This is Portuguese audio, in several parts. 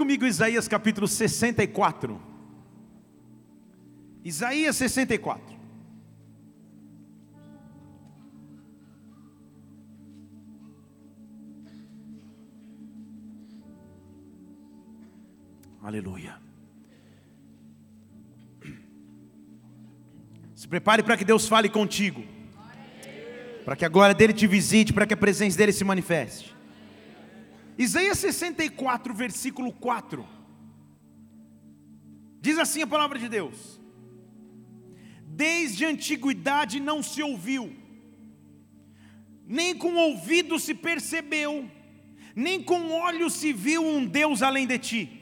comigo Isaías capítulo 64. Isaías 64. Aleluia. Se prepare para que Deus fale contigo. Para que a glória dele te visite, para que a presença dele se manifeste. Isaías 64, versículo 4. Diz assim a palavra de Deus: Desde a antiguidade não se ouviu, nem com ouvido se percebeu, nem com olhos se viu um Deus além de ti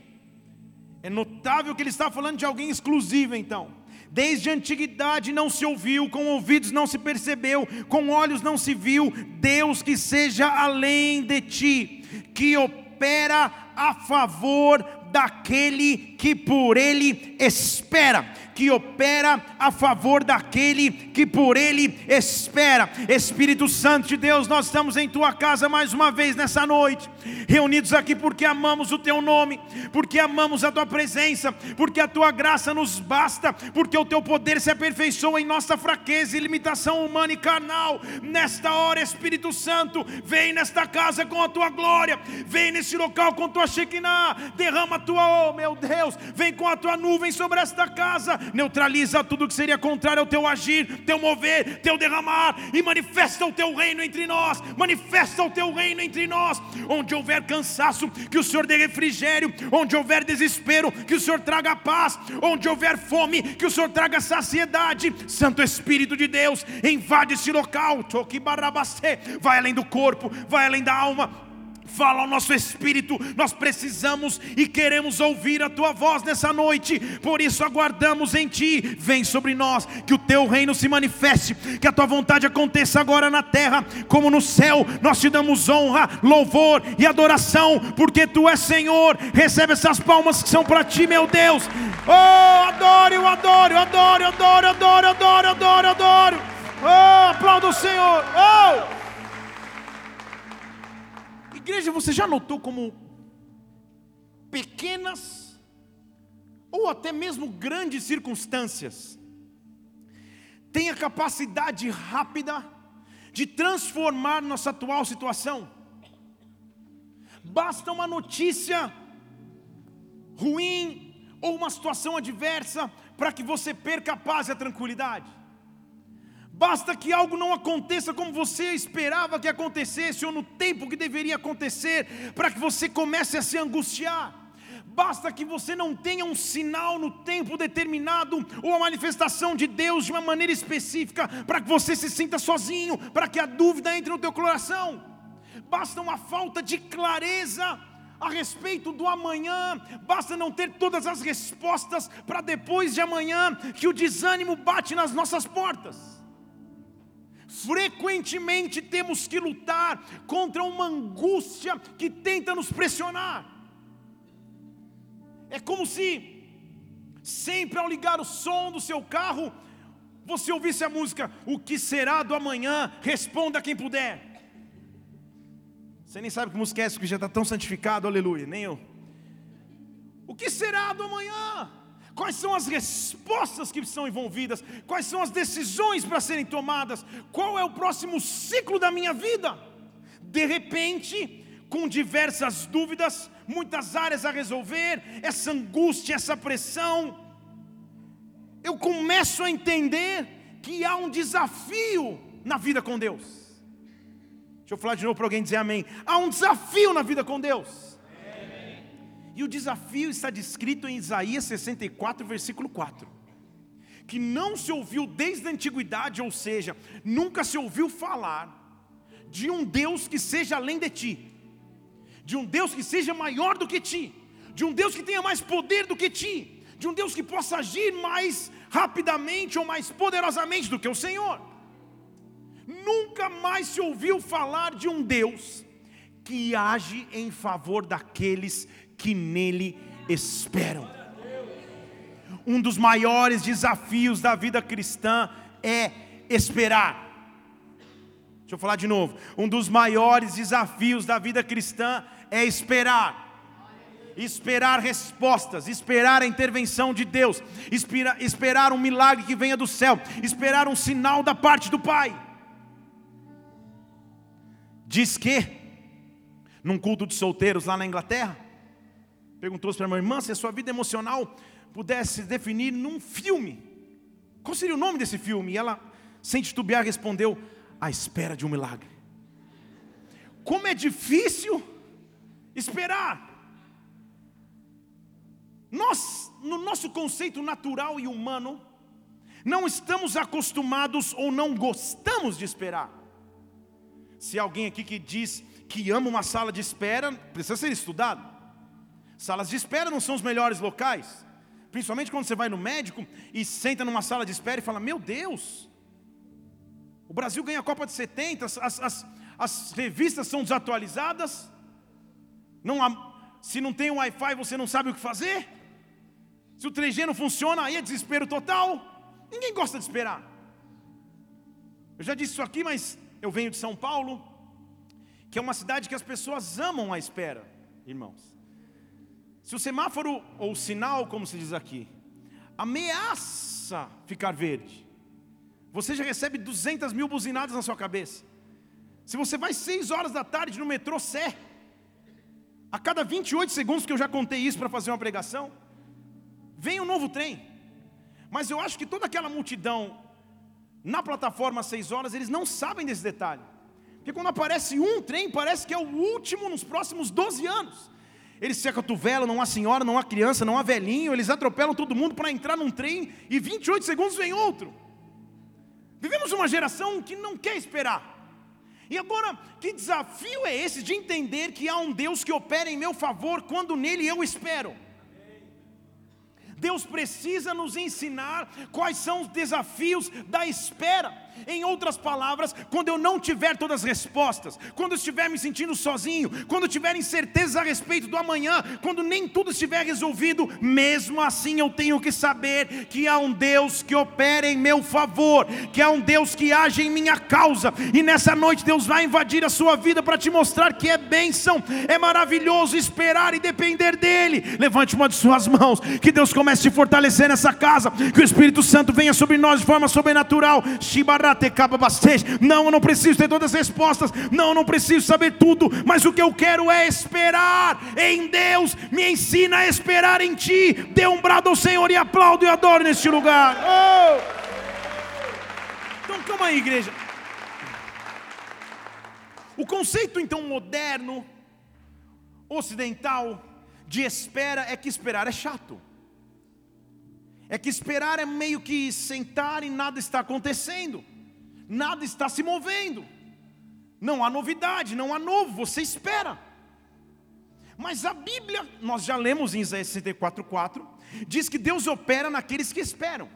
é notável que ele está falando de alguém exclusivo, então. Desde a antiguidade não se ouviu, com ouvidos não se percebeu, com olhos não se viu, Deus que seja além de ti, que opera a favor daquele que por ele espera que opera a favor daquele que por ele espera. Espírito Santo de Deus, nós estamos em tua casa mais uma vez nessa noite, reunidos aqui porque amamos o teu nome, porque amamos a tua presença, porque a tua graça nos basta, porque o teu poder se aperfeiçoa em nossa fraqueza e limitação humana e carnal. Nesta hora, Espírito Santo, vem nesta casa com a tua glória, vem nesse local com tua Shekinah, derrama a tua, oh meu Deus, vem com a tua nuvem sobre esta casa, neutraliza tudo que seria contrário ao teu agir, teu mover, teu derramar, e manifesta o teu reino entre nós, manifesta o teu reino entre nós, onde houver cansaço, que o Senhor dê refrigério, onde houver desespero, que o Senhor traga paz, onde houver fome, que o Senhor traga saciedade, Santo Espírito de Deus, invade esse local, vai além do corpo, vai além da alma, Fala ao nosso espírito, nós precisamos e queremos ouvir a tua voz nessa noite, por isso aguardamos em ti. Vem sobre nós, que o teu reino se manifeste, que a tua vontade aconteça agora na terra, como no céu. Nós te damos honra, louvor e adoração, porque tu és Senhor. Recebe essas palmas que são para ti, meu Deus. Oh, adoro, eu adoro, eu adoro, eu adoro, eu adoro, eu adoro, eu adoro, adoro. Oh, aplauda o Senhor. Oh! Igreja, você já notou como pequenas ou até mesmo grandes circunstâncias têm a capacidade rápida de transformar nossa atual situação? Basta uma notícia ruim ou uma situação adversa para que você perca a paz e a tranquilidade. Basta que algo não aconteça como você esperava que acontecesse, ou no tempo que deveria acontecer, para que você comece a se angustiar. Basta que você não tenha um sinal no tempo determinado, ou a manifestação de Deus de uma maneira específica, para que você se sinta sozinho, para que a dúvida entre no teu coração. Basta uma falta de clareza a respeito do amanhã, basta não ter todas as respostas para depois de amanhã, que o desânimo bate nas nossas portas. Frequentemente temos que lutar contra uma angústia que tenta nos pressionar. É como se sempre ao ligar o som do seu carro, você ouvisse a música: O que será do amanhã? Responda quem puder. Você nem sabe que música é essa, que já está tão santificado, aleluia, nem eu. O que será do amanhã? Quais são as respostas que são envolvidas, quais são as decisões para serem tomadas, qual é o próximo ciclo da minha vida. De repente, com diversas dúvidas, muitas áreas a resolver, essa angústia, essa pressão, eu começo a entender que há um desafio na vida com Deus. Deixa eu falar de novo para alguém dizer amém. Há um desafio na vida com Deus. E o desafio está descrito em Isaías 64, versículo 4. Que não se ouviu desde a antiguidade, ou seja, nunca se ouviu falar de um Deus que seja além de ti, de um Deus que seja maior do que ti, de um Deus que tenha mais poder do que ti, de um Deus que possa agir mais rapidamente ou mais poderosamente do que o Senhor. Nunca mais se ouviu falar de um Deus que age em favor daqueles que nele esperam. Um dos maiores desafios da vida cristã é esperar. Deixa eu falar de novo. Um dos maiores desafios da vida cristã é esperar. esperar respostas, esperar a intervenção de Deus, esperar, esperar um milagre que venha do céu, esperar um sinal da parte do Pai. Diz que, num culto de solteiros lá na Inglaterra, perguntou para a minha irmã se a sua vida emocional pudesse definir num filme. Qual seria o nome desse filme? E ela, sem titubear, respondeu: A espera de um milagre. Como é difícil esperar. Nós, no nosso conceito natural e humano, não estamos acostumados ou não gostamos de esperar. Se alguém aqui que diz que ama uma sala de espera, precisa ser estudado. Salas de espera não são os melhores locais, principalmente quando você vai no médico e senta numa sala de espera e fala: Meu Deus, o Brasil ganha a Copa de 70, as, as, as revistas são desatualizadas, não há, se não tem Wi-Fi você não sabe o que fazer. Se o 3G não funciona, aí é desespero total. Ninguém gosta de esperar. Eu já disse isso aqui, mas eu venho de São Paulo, que é uma cidade que as pessoas amam a espera, irmãos. Se o semáforo, ou sinal, como se diz aqui, ameaça ficar verde, você já recebe 200 mil buzinadas na sua cabeça. Se você vai 6 horas da tarde no metrô Sé, a cada 28 segundos que eu já contei isso para fazer uma pregação, vem um novo trem. Mas eu acho que toda aquela multidão na plataforma às 6 horas, eles não sabem desse detalhe. Porque quando aparece um trem, parece que é o último nos próximos 12 anos. Eles se acotovelam, não há senhora, não há criança, não há velhinho, eles atropelam todo mundo para entrar num trem e 28 segundos vem outro. Vivemos uma geração que não quer esperar. E agora, que desafio é esse de entender que há um Deus que opera em meu favor quando nele eu espero? Deus precisa nos ensinar quais são os desafios da espera. Em outras palavras, quando eu não tiver todas as respostas, quando estiver me sentindo sozinho, quando tiver incerteza a respeito do amanhã, quando nem tudo estiver resolvido, mesmo assim eu tenho que saber que há um Deus que opera em meu favor, que há um Deus que age em minha causa, e nessa noite Deus vai invadir a sua vida para te mostrar que é bênção, é maravilhoso esperar e depender dEle. Levante uma de suas mãos, que Deus comece a te fortalecer nessa casa, que o Espírito Santo venha sobre nós de forma sobrenatural. Shibarra não, eu não preciso ter todas as respostas. Não, eu não preciso saber tudo. Mas o que eu quero é esperar em Deus. Me ensina a esperar em Ti. Dê um brado ao Senhor e aplaudo e adoro neste lugar. Oh! Então calma aí, igreja. O conceito então moderno, ocidental, de espera é que esperar é chato. É que esperar é meio que sentar e nada está acontecendo nada está se movendo, não há novidade, não há novo, você espera. Mas a Bíblia, nós já lemos em Isaías 64,4, diz que Deus opera naqueles que esperam.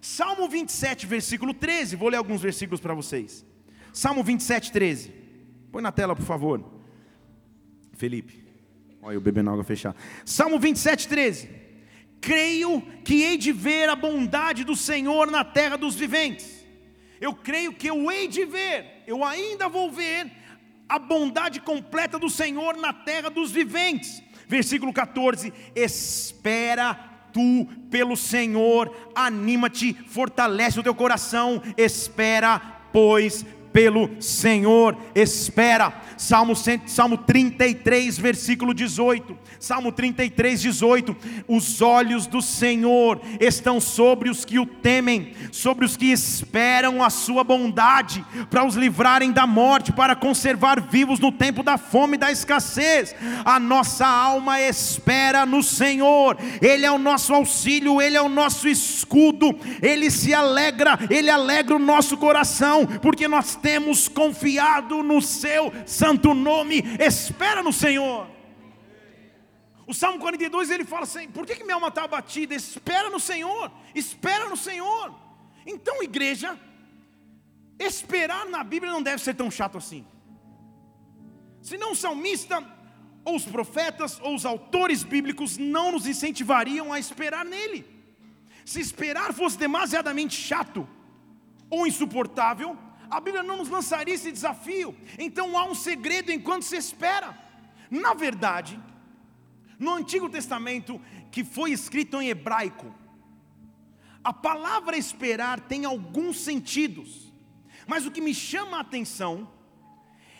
Salmo 27, versículo 13, vou ler alguns versículos para vocês. Salmo 27, 13. Põe na tela, por favor. Felipe. Olha eu bebendo água fechada. Salmo 27, 13. Creio que hei de ver a bondade do Senhor na terra dos viventes eu creio que eu hei de ver, eu ainda vou ver a bondade completa do Senhor na terra dos viventes. Versículo 14: Espera tu pelo Senhor, anima-te, fortalece o teu coração, espera, pois pelo Senhor espera. Salmo, Salmo 33, versículo 18. Salmo 33, 18. Os olhos do Senhor estão sobre os que o temem, sobre os que esperam a sua bondade, para os livrarem da morte, para conservar vivos no tempo da fome e da escassez. A nossa alma espera no Senhor, Ele é o nosso auxílio, Ele é o nosso escudo, Ele se alegra, Ele alegra o nosso coração, porque nós temos confiado no seu santo nome, espera no Senhor. O Salmo 42 ele fala assim: por que, que minha alma está abatida? Espera no Senhor, espera no Senhor. Então, igreja, esperar na Bíblia não deve ser tão chato assim. Senão o salmista, ou os profetas, ou os autores bíblicos não nos incentivariam a esperar nele. Se esperar fosse demasiadamente chato ou insuportável, a Bíblia não nos lançaria esse desafio. Então há um segredo enquanto se espera. Na verdade, No Antigo Testamento, que foi escrito em hebraico, a palavra esperar tem alguns sentidos, mas o que me chama a atenção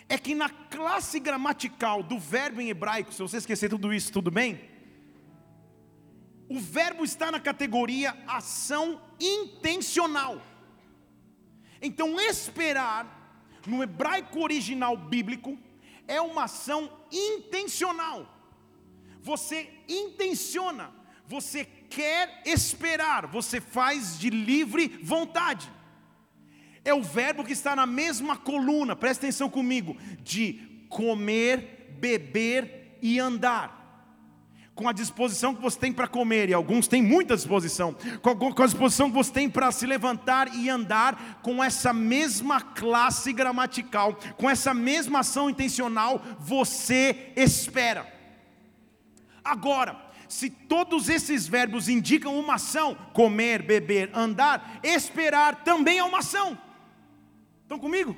é que na classe gramatical do verbo em hebraico, se você esquecer tudo isso, tudo bem? O verbo está na categoria ação intencional. Então, esperar, no hebraico original bíblico, é uma ação intencional. Você intenciona, você quer esperar, você faz de livre vontade. É o verbo que está na mesma coluna, presta atenção comigo, de comer, beber e andar. Com a disposição que você tem para comer, e alguns têm muita disposição, com a disposição que você tem para se levantar e andar, com essa mesma classe gramatical, com essa mesma ação intencional, você espera. Agora, se todos esses verbos indicam uma ação, comer, beber, andar, esperar também é uma ação. Estão comigo?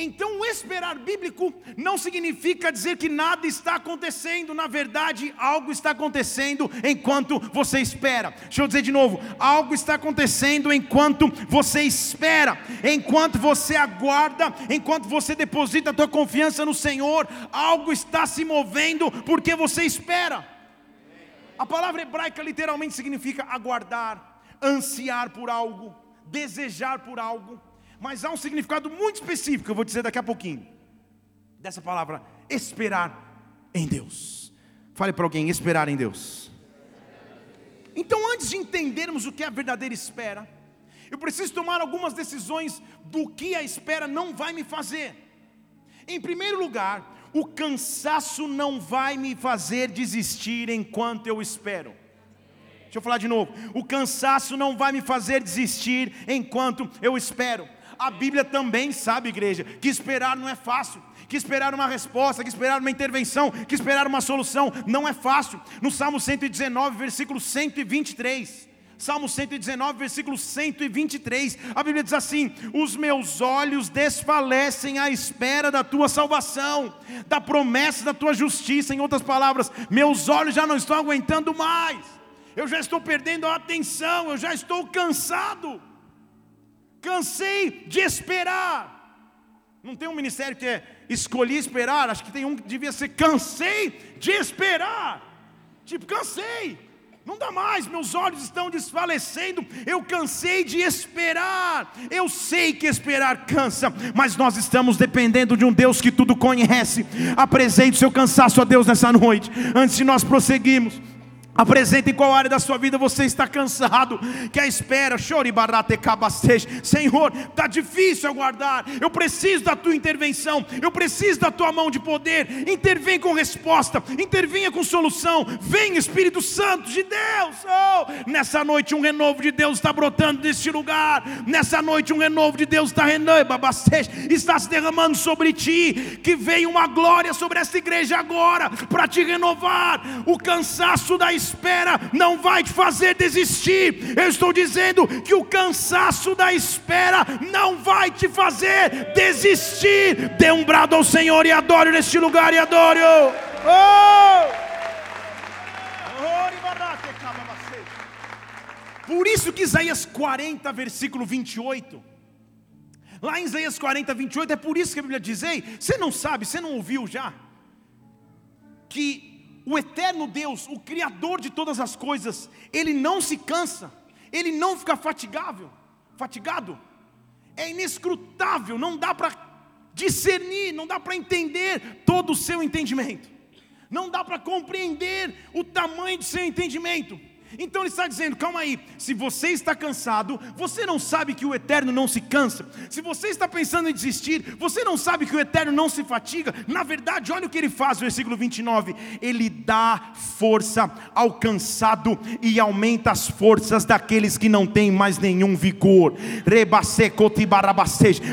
Então, o esperar bíblico não significa dizer que nada está acontecendo, na verdade, algo está acontecendo enquanto você espera. Deixa eu dizer de novo: algo está acontecendo enquanto você espera, enquanto você aguarda, enquanto você deposita a tua confiança no Senhor, algo está se movendo porque você espera. A palavra hebraica literalmente significa aguardar, ansiar por algo, desejar por algo mas há um significado muito específico, que eu vou dizer daqui a pouquinho, dessa palavra, esperar em Deus. Fale para alguém, esperar em Deus. Então, antes de entendermos o que é a verdadeira espera, eu preciso tomar algumas decisões do que a espera não vai me fazer. Em primeiro lugar, o cansaço não vai me fazer desistir enquanto eu espero. Deixa eu falar de novo. O cansaço não vai me fazer desistir enquanto eu espero. A Bíblia também sabe, igreja, que esperar não é fácil, que esperar uma resposta, que esperar uma intervenção, que esperar uma solução não é fácil. No Salmo 119, versículo 123. Salmo 119, versículo 123, a Bíblia diz assim: Os meus olhos desfalecem à espera da tua salvação, da promessa da tua justiça. Em outras palavras, meus olhos já não estão aguentando mais, eu já estou perdendo a atenção, eu já estou cansado. Cansei de esperar. Não tem um ministério que é escolhi esperar, acho que tem um que devia ser cansei de esperar. Tipo, cansei. Não dá mais, meus olhos estão desfalecendo. Eu cansei de esperar. Eu sei que esperar cansa, mas nós estamos dependendo de um Deus que tudo conhece. Apresente o seu cansaço a Deus nessa noite, antes de nós prosseguirmos. Apresente em qual área da sua vida você está cansado, que a espera, chore barate cabastej. Senhor, está difícil aguardar. Eu preciso da tua intervenção, eu preciso da tua mão de poder. Intervém com resposta, intervenha com solução. Vem, Espírito Santo de Deus. Oh, nessa noite, um renovo de Deus está brotando neste lugar. Nessa noite, um renovo de Deus está está se derramando sobre ti. Que venha uma glória sobre esta igreja agora, para te renovar. O cansaço da espera espera não vai te fazer desistir. Eu estou dizendo que o cansaço da espera não vai te fazer desistir. Dê um brado ao Senhor e adore neste lugar e adore. Oh! Por isso que Isaías 40, versículo 28. Lá em Isaías 40, 28, é por isso que a Bíblia diz: Ei, você não sabe, você não ouviu já? Que o eterno Deus, o Criador de todas as coisas, Ele não se cansa, Ele não fica fatigável, fatigado, é inescrutável, não dá para discernir, não dá para entender todo o seu entendimento, não dá para compreender o tamanho do seu entendimento. Então ele está dizendo: calma aí, se você está cansado, você não sabe que o eterno não se cansa. Se você está pensando em desistir, você não sabe que o eterno não se fatiga. Na verdade, olha o que ele faz, versículo 29. Ele dá força ao cansado e aumenta as forças daqueles que não têm mais nenhum vigor.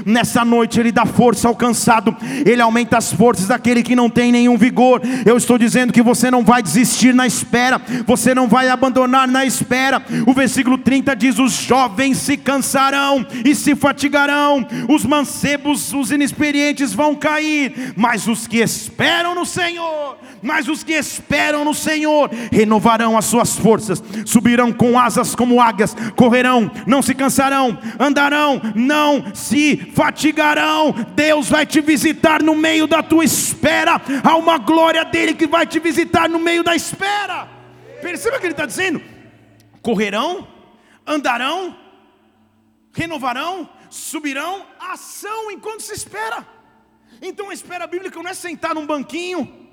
Nessa noite ele dá força ao cansado, ele aumenta as forças daquele que não tem nenhum vigor. Eu estou dizendo que você não vai desistir na espera, você não vai abandonar abandonar na espera. O versículo 30 diz: Os jovens se cansarão e se fatigarão, os mancebos, os inexperientes vão cair, mas os que esperam no Senhor, mas os que esperam no Senhor renovarão as suas forças, subirão com asas como águias, correrão, não se cansarão, andarão, não se fatigarão. Deus vai te visitar no meio da tua espera, há uma glória dele que vai te visitar no meio da espera. Perceba o que ele está dizendo: correrão, andarão, renovarão, subirão, ação enquanto se espera. Então a espera bíblica não é sentar num banquinho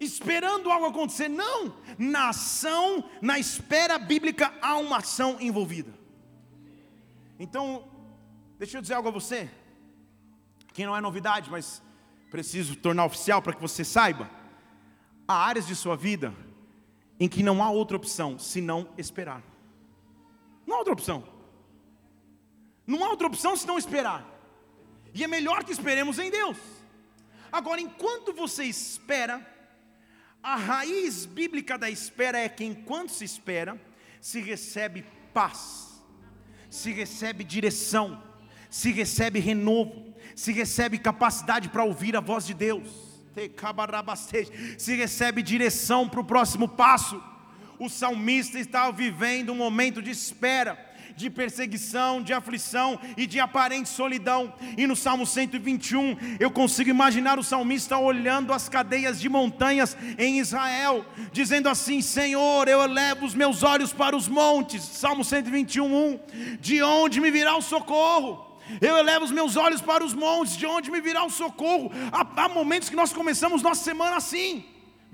esperando algo acontecer, não. Na ação, na espera bíblica há uma ação envolvida. Então, deixa eu dizer algo a você, que não é novidade, mas preciso tornar oficial para que você saiba. Há áreas de sua vida em que não há outra opção senão esperar. Não há outra opção. Não há outra opção senão esperar. E é melhor que esperemos em Deus. Agora, enquanto você espera, a raiz bíblica da espera é que enquanto se espera, se recebe paz, se recebe direção, se recebe renovo, se recebe capacidade para ouvir a voz de Deus se recebe direção para o próximo passo. O salmista estava vivendo um momento de espera, de perseguição, de aflição e de aparente solidão. E no Salmo 121, eu consigo imaginar o salmista olhando as cadeias de montanhas em Israel, dizendo assim: Senhor, eu elevo os meus olhos para os montes. Salmo 121, 1. De onde me virá o socorro? Eu elevo os meus olhos para os montes, de onde me virá o socorro. Há, há momentos que nós começamos nossa semana assim.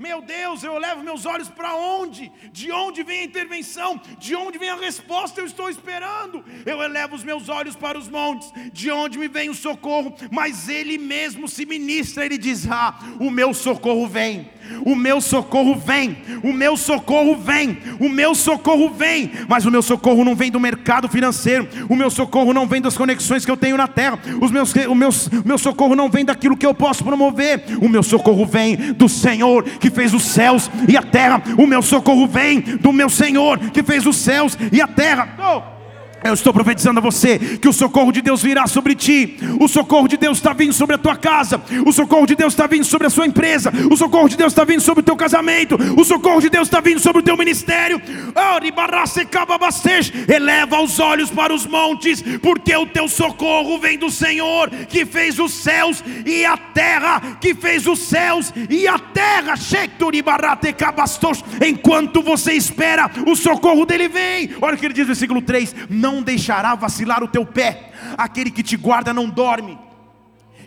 Meu Deus, eu levo meus olhos para onde? De onde vem a intervenção? De onde vem a resposta? Eu estou esperando. Eu elevo os meus olhos para os montes, de onde me vem o socorro? Mas Ele mesmo se ministra, Ele diz: Ah, o meu socorro vem o meu socorro vem, o meu socorro vem, o meu socorro vem, mas o meu socorro não vem do mercado financeiro, o meu socorro não vem das conexões que eu tenho na terra, os meus, o meu, o meu socorro não vem daquilo que eu posso promover, o meu socorro vem do Senhor que fez os céus e a terra, o meu socorro vem do meu Senhor que fez os céus e a terra. Oh! Eu estou profetizando a você que o socorro de Deus virá sobre ti, o socorro de Deus está vindo sobre a tua casa, o socorro de Deus está vindo sobre a sua empresa, o socorro de Deus está vindo sobre o teu casamento, o socorro de Deus está vindo sobre o teu ministério. Eleva os olhos para os montes, porque o teu socorro vem do Senhor que fez os céus e a terra, que fez os céus e a terra. Enquanto você espera, o socorro dele vem. Olha o que ele diz no versículo 3: Não não deixará vacilar o teu pé, aquele que te guarda não dorme.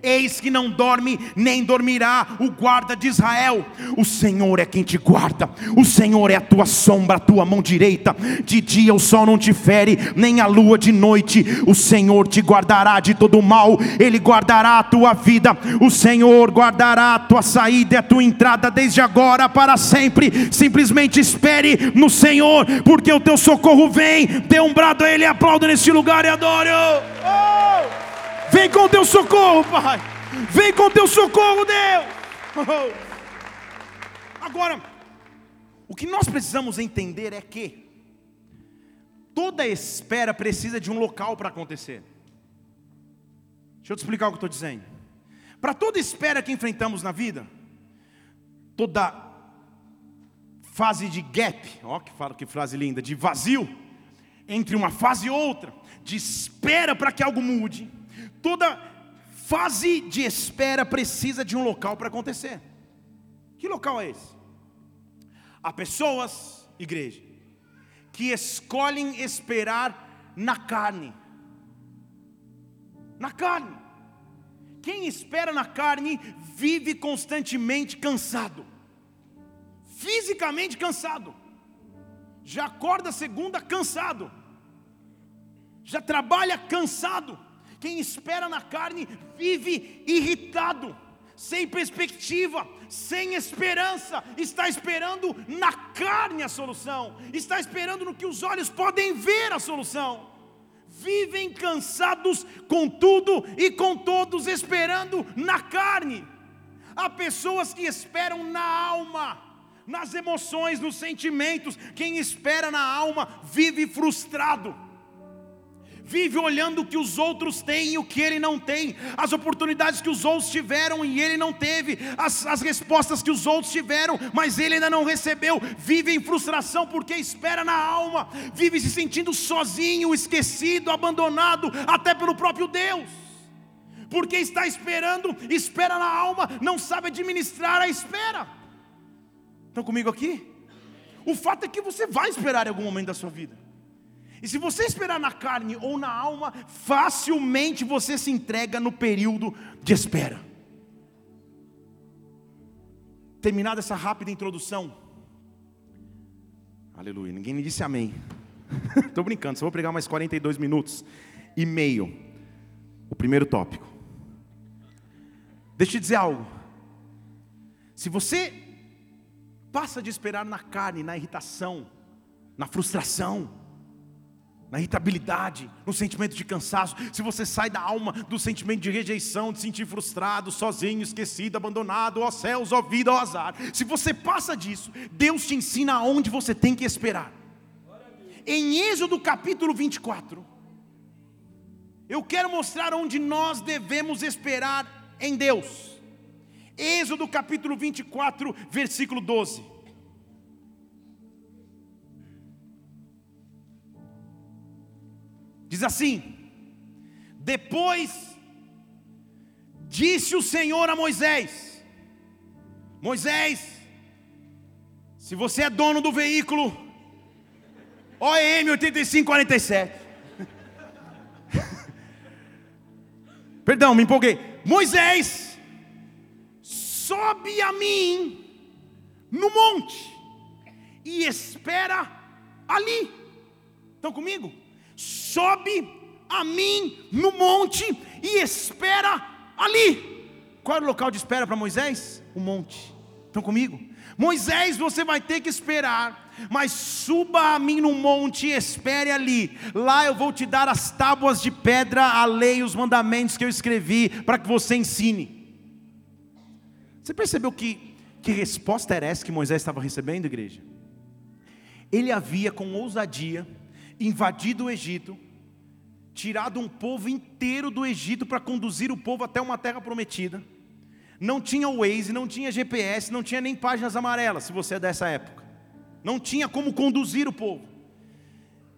Eis que não dorme, nem dormirá o guarda de Israel. O Senhor é quem te guarda, o Senhor é a tua sombra, a tua mão direita. De dia o sol não te fere, nem a lua de noite. O Senhor te guardará de todo mal, Ele guardará a tua vida. O Senhor guardará a tua saída e a tua entrada, desde agora para sempre. Simplesmente espere no Senhor, porque o teu socorro vem. Dê um brado a Ele, aplauda neste lugar e adore. Oh! Vem com o teu socorro, Pai. Vem com o teu socorro, Deus. Agora, o que nós precisamos entender é que toda espera precisa de um local para acontecer. Deixa eu te explicar o que estou dizendo. Para toda espera que enfrentamos na vida, toda fase de gap, ó que que frase linda, de vazio entre uma fase e outra, de espera para que algo mude Toda fase de espera precisa de um local para acontecer. Que local é esse? Há pessoas, igreja, que escolhem esperar na carne. Na carne. Quem espera na carne vive constantemente cansado, fisicamente cansado, já acorda segunda cansado, já trabalha cansado quem espera na carne vive irritado, sem perspectiva, sem esperança, está esperando na carne a solução, está esperando no que os olhos podem ver a solução. Vivem cansados com tudo e com todos, esperando na carne. Há pessoas que esperam na alma, nas emoções, nos sentimentos. Quem espera na alma vive frustrado vive olhando o que os outros têm e o que ele não tem, as oportunidades que os outros tiveram e ele não teve, as, as respostas que os outros tiveram, mas ele ainda não recebeu, vive em frustração porque espera na alma, vive se sentindo sozinho, esquecido, abandonado, até pelo próprio Deus. Porque está esperando, espera na alma, não sabe administrar a espera. Estão comigo aqui? O fato é que você vai esperar em algum momento da sua vida. E se você esperar na carne ou na alma, facilmente você se entrega no período de espera. Terminada essa rápida introdução. Aleluia, ninguém me disse amém. Estou brincando, só vou pregar mais 42 minutos e meio. O primeiro tópico. Deixa eu te dizer algo. Se você passa de esperar na carne, na irritação, na frustração, na irritabilidade, no sentimento de cansaço, se você sai da alma do sentimento de rejeição, de sentir frustrado, sozinho, esquecido, abandonado, ó céus, ó vida, ó azar, se você passa disso, Deus te ensina aonde você tem que esperar. Em Êxodo capítulo 24, eu quero mostrar onde nós devemos esperar em Deus. Êxodo capítulo 24, versículo 12. Diz assim: Depois disse o Senhor a Moisés: Moisés, se você é dono do veículo OEM 8547, perdão, me empolguei. Moisés, sobe a mim no monte e espera ali. Estão comigo? Sobe a mim no monte e espera ali. Qual era o local de espera para Moisés? O monte. Estão comigo? Moisés, você vai ter que esperar, mas suba a mim no monte e espere ali. Lá eu vou te dar as tábuas de pedra, a lei, os mandamentos que eu escrevi, para que você ensine. Você percebeu que, que resposta era essa que Moisés estava recebendo, igreja? Ele havia com ousadia invadido o Egito, tirado um povo inteiro do Egito para conduzir o povo até uma terra prometida. Não tinha Waze, não tinha GPS, não tinha nem páginas amarelas, se você é dessa época. Não tinha como conduzir o povo.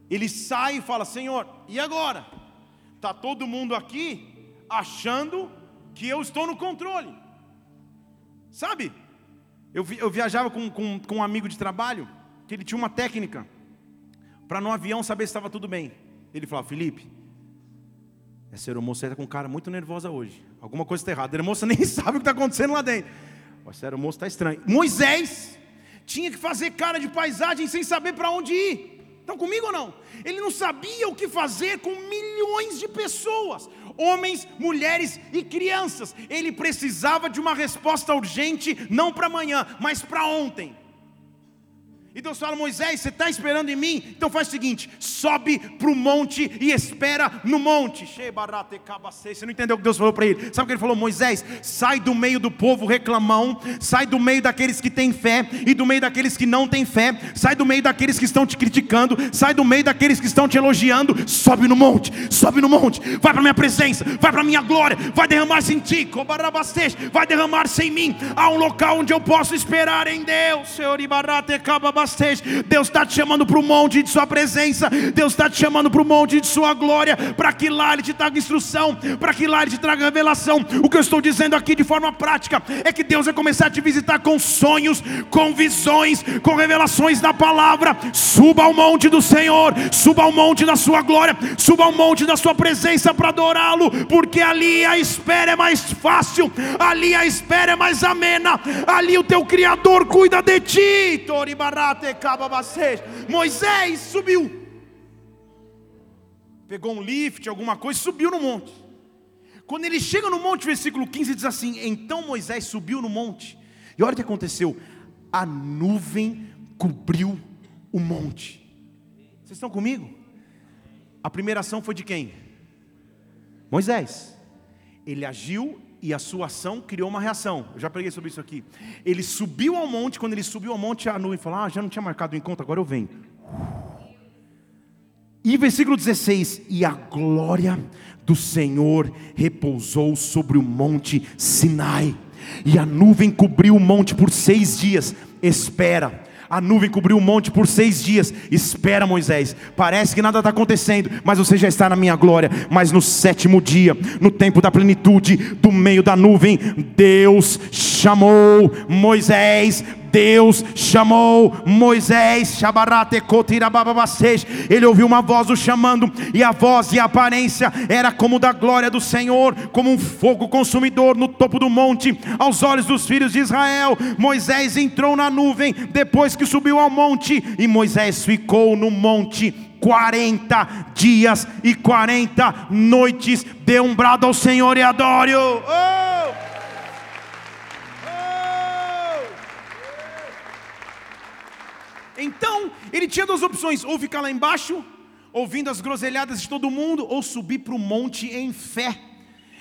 Ele sai e fala: Senhor, e agora? Está todo mundo aqui achando que eu estou no controle. Sabe? Eu, viajava com, com, com um amigo de trabalho que ele tinha uma técnica para no avião saber se estava tudo bem. Ele falou: Felipe, essa aeromoça está com cara muito nervosa hoje. Alguma coisa está errada. A aeromoça nem sabe o que está acontecendo lá dentro. Essa aeromoça está estranha. Moisés tinha que fazer cara de paisagem sem saber para onde ir. Estão comigo ou não? Ele não sabia o que fazer com milhões de pessoas, homens, mulheres e crianças. Ele precisava de uma resposta urgente, não para amanhã, mas para ontem. E Deus fala: Moisés, você está esperando em mim? Então faz o seguinte: sobe para o monte e espera no monte. Você não entendeu o que Deus falou para ele? Sabe o que ele falou? Moisés, sai do meio do povo reclamão, sai do meio daqueles que têm fé e do meio daqueles que não têm fé, sai do meio daqueles que estão te criticando, sai do meio daqueles que estão te elogiando. Sobe no monte, sobe no monte, vai para minha presença, vai para minha glória, vai derramar-se em ti, vai derramar-se em mim. Há um local onde eu posso esperar em Deus, Senhor, Ibarate Deus está te chamando para o monte de Sua presença, Deus está te chamando para o monte de Sua glória, para que lá Ele te traga instrução, para que lá Ele te traga revelação. O que eu estou dizendo aqui de forma prática é que Deus vai começar a te visitar com sonhos, com visões, com revelações da palavra. Suba ao monte do Senhor, suba ao monte da Sua glória, suba ao monte da Sua presença para adorá-lo, porque ali a espera é mais fácil, ali a espera é mais amena, ali o teu Criador cuida de ti. Toribará Moisés subiu. Pegou um lift, alguma coisa, subiu no monte. Quando ele chega no monte, versículo 15 diz assim: Então Moisés subiu no monte. E olha o que aconteceu: a nuvem cobriu o monte. Vocês estão comigo? A primeira ação foi de quem? Moisés. Ele agiu e a sua ação criou uma reação. Eu já preguei sobre isso aqui. Ele subiu ao monte, quando ele subiu ao monte, a nuvem falou: Ah, já não tinha marcado o encontro, agora eu venho. E versículo 16: E a glória do Senhor repousou sobre o monte Sinai, e a nuvem cobriu o monte por seis dias. Espera, a nuvem cobriu o monte por seis dias. Espera, Moisés. Parece que nada está acontecendo, mas você já está na minha glória. Mas no sétimo dia, no tempo da plenitude, do meio da nuvem, Deus chamou Moisés Deus chamou Moisés, ele ouviu uma voz o chamando, e a voz e a aparência era como da glória do Senhor, como um fogo consumidor no topo do monte, aos olhos dos filhos de Israel. Moisés entrou na nuvem depois que subiu ao monte, e Moisés ficou no monte 40 dias e 40 noites. Dê um brado ao Senhor e adore. Oh! Então, ele tinha duas opções: ou ficar lá embaixo, ouvindo as groselhadas de todo mundo, ou subir para o monte em fé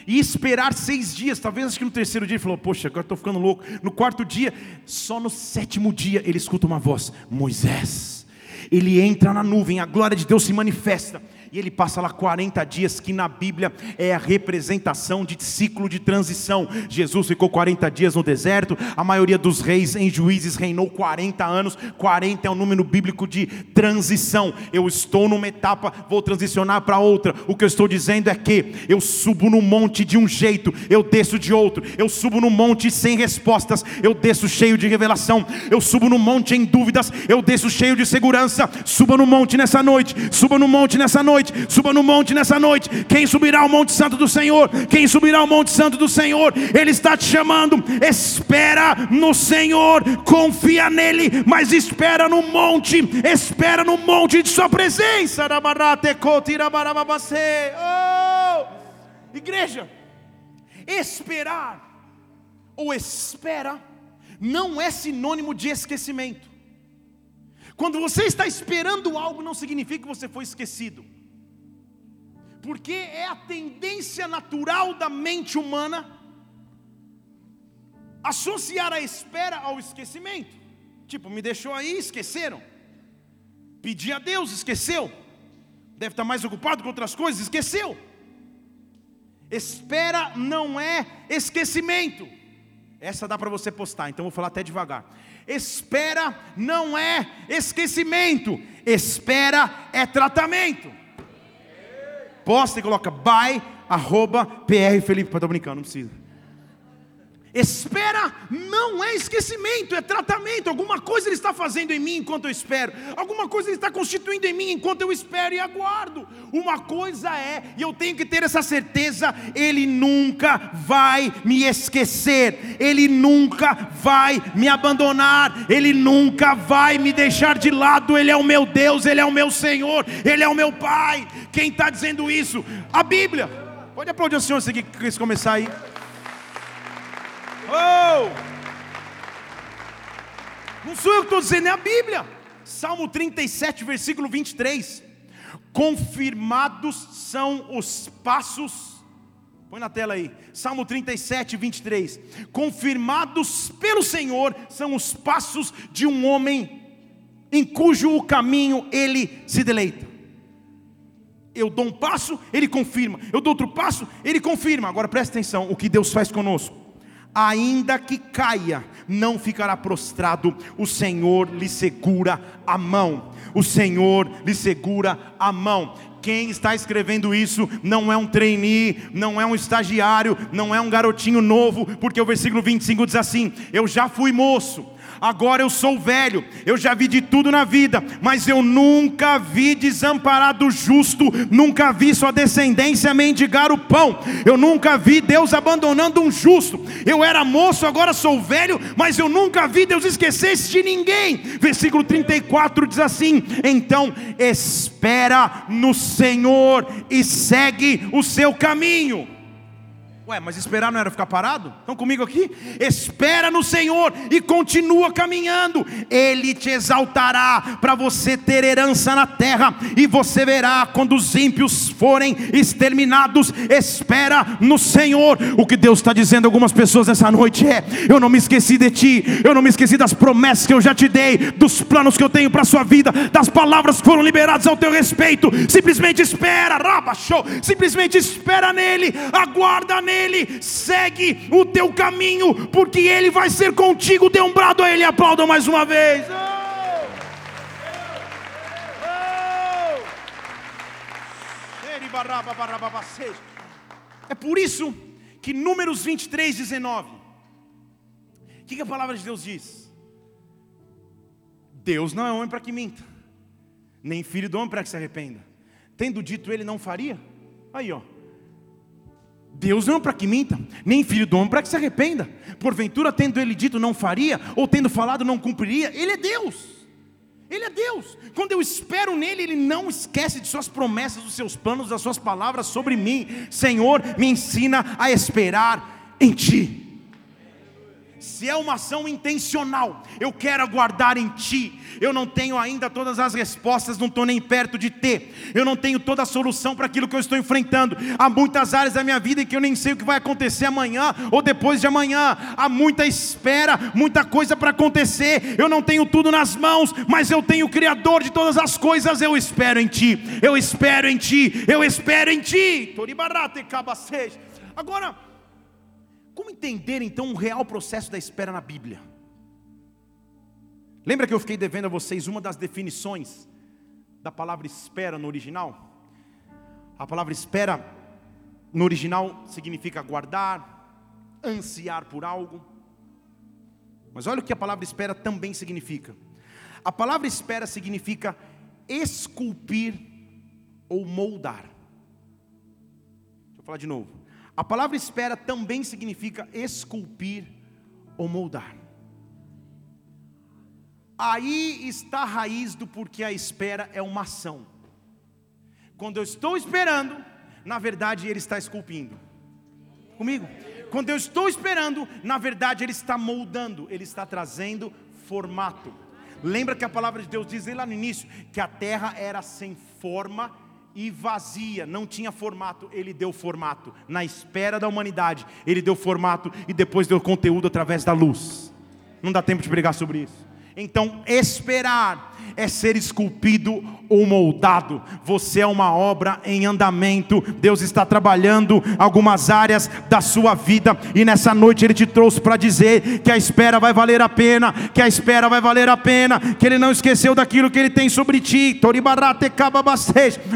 e esperar seis dias. Talvez acho que no terceiro dia ele falou: Poxa, agora estou ficando louco. No quarto dia, só no sétimo dia ele escuta uma voz: Moisés. Ele entra na nuvem, a glória de Deus se manifesta e ele passa lá 40 dias, que na Bíblia é a representação de ciclo de transição. Jesus ficou 40 dias no deserto, a maioria dos reis em juízes reinou 40 anos, 40 é o número bíblico de transição. Eu estou numa etapa, vou transicionar para outra. O que eu estou dizendo é que eu subo no monte de um jeito, eu desço de outro, eu subo no monte sem respostas, eu desço cheio de revelação, eu subo no monte em dúvidas, eu desço cheio de segurança. Suba no monte nessa noite, suba no monte nessa noite noite, suba no monte nessa noite. Quem subirá ao monte santo do Senhor? Quem subirá ao monte santo do Senhor? Ele está te chamando. Espera no Senhor, confia nele, mas espera no monte, espera no monte de sua presença. Oh! Igreja, esperar ou espera não é sinônimo de esquecimento. Quando você está esperando algo, não significa que você foi esquecido porque é a tendência natural da mente humana associar a espera ao esquecimento. Tipo, me deixou aí, esqueceram. Pedi a Deus, esqueceu. Deve estar mais ocupado com outras coisas, esqueceu. Espera não é esquecimento. Essa dá para você postar, então vou falar até devagar. Espera não é esquecimento, espera é tratamento posta e coloca by arroba PR Felipe. Estou brincando, não precisa. Espera não é esquecimento, é tratamento. Alguma coisa Ele está fazendo em mim enquanto eu espero. Alguma coisa Ele está constituindo em mim enquanto eu espero e aguardo. Uma coisa é, e eu tenho que ter essa certeza: Ele nunca vai me esquecer. Ele nunca vai me abandonar. Ele nunca vai me deixar de lado. Ele é o meu Deus, Ele é o meu Senhor, Ele é o meu Pai. Quem está dizendo isso? A Bíblia. Pode aplaudir o Senhor se começar aí. Oh! Não sou eu que estou dizendo, é a Bíblia. Salmo 37, versículo 23. Confirmados são os passos. Põe na tela aí. Salmo 37, 23. Confirmados pelo Senhor são os passos de um homem em cujo caminho ele se deleita. Eu dou um passo, ele confirma. Eu dou outro passo, ele confirma. Agora presta atenção: o que Deus faz conosco ainda que caia, não ficará prostrado, o Senhor lhe segura a mão. O Senhor lhe segura a mão. Quem está escrevendo isso não é um trainee, não é um estagiário, não é um garotinho novo, porque o versículo 25 diz assim: Eu já fui moço, agora eu sou velho, eu já vi de tudo na vida, mas eu nunca vi desamparado justo, nunca vi sua descendência mendigar o pão, eu nunca vi Deus abandonando um justo. Eu era moço, agora sou velho, mas eu nunca vi Deus esquecer de ninguém. Versículo 34 diz assim: Então espera no Senhor e segue o seu caminho. Ué, mas esperar não era ficar parado? Estão comigo aqui? Espera no Senhor e continua caminhando. Ele te exaltará para você ter herança na terra, e você verá quando os ímpios forem exterminados. Espera no Senhor. O que Deus está dizendo a algumas pessoas essa noite é: Eu não me esqueci de ti, eu não me esqueci das promessas que eu já te dei, dos planos que eu tenho para a sua vida, das palavras que foram liberadas ao teu respeito. Simplesmente espera, raba, show. Simplesmente espera nele, aguarda nele nele, segue o teu caminho, porque ele vai ser contigo. Dê um brado a ele aplauda mais uma vez. É por isso que Números 23, 19. O que, que a palavra de Deus diz? Deus não é homem para que minta, nem filho do homem para que se arrependa. Tendo dito ele, não faria? Aí, ó. Deus não é para que minta, nem filho do homem para que se arrependa. Porventura, tendo ele dito não faria, ou tendo falado não cumpriria, ele é Deus. Ele é Deus. Quando eu espero nele, ele não esquece de suas promessas, dos seus planos, das suas palavras sobre mim. Senhor, me ensina a esperar em ti se é uma ação intencional, eu quero aguardar em Ti. Eu não tenho ainda todas as respostas, não estou nem perto de ter. Eu não tenho toda a solução para aquilo que eu estou enfrentando. Há muitas áreas da minha vida em que eu nem sei o que vai acontecer amanhã ou depois de amanhã. Há muita espera, muita coisa para acontecer. Eu não tenho tudo nas mãos, mas eu tenho o Criador de todas as coisas. Eu espero em Ti. Eu espero em Ti. Eu espero em Ti. Agora como entender então o real processo da espera na Bíblia? Lembra que eu fiquei devendo a vocês uma das definições da palavra espera no original? A palavra espera no original significa guardar, ansiar por algo. Mas olha o que a palavra espera também significa. A palavra espera significa esculpir ou moldar. Deixa eu falar de novo. A palavra espera também significa esculpir ou moldar. Aí está a raiz do porquê a espera é uma ação. Quando eu estou esperando, na verdade ele está esculpindo. Comigo? Quando eu estou esperando, na verdade ele está moldando, ele está trazendo formato. Lembra que a palavra de Deus diz lá no início que a terra era sem forma e vazia, não tinha formato, ele deu formato. Na espera da humanidade, ele deu formato e depois deu conteúdo através da luz. Não dá tempo de pregar sobre isso. Então, esperar é ser esculpido ou moldado. Você é uma obra em andamento. Deus está trabalhando algumas áreas da sua vida e nessa noite ele te trouxe para dizer que a espera vai valer a pena, que a espera vai valer a pena, que ele não esqueceu daquilo que ele tem sobre ti.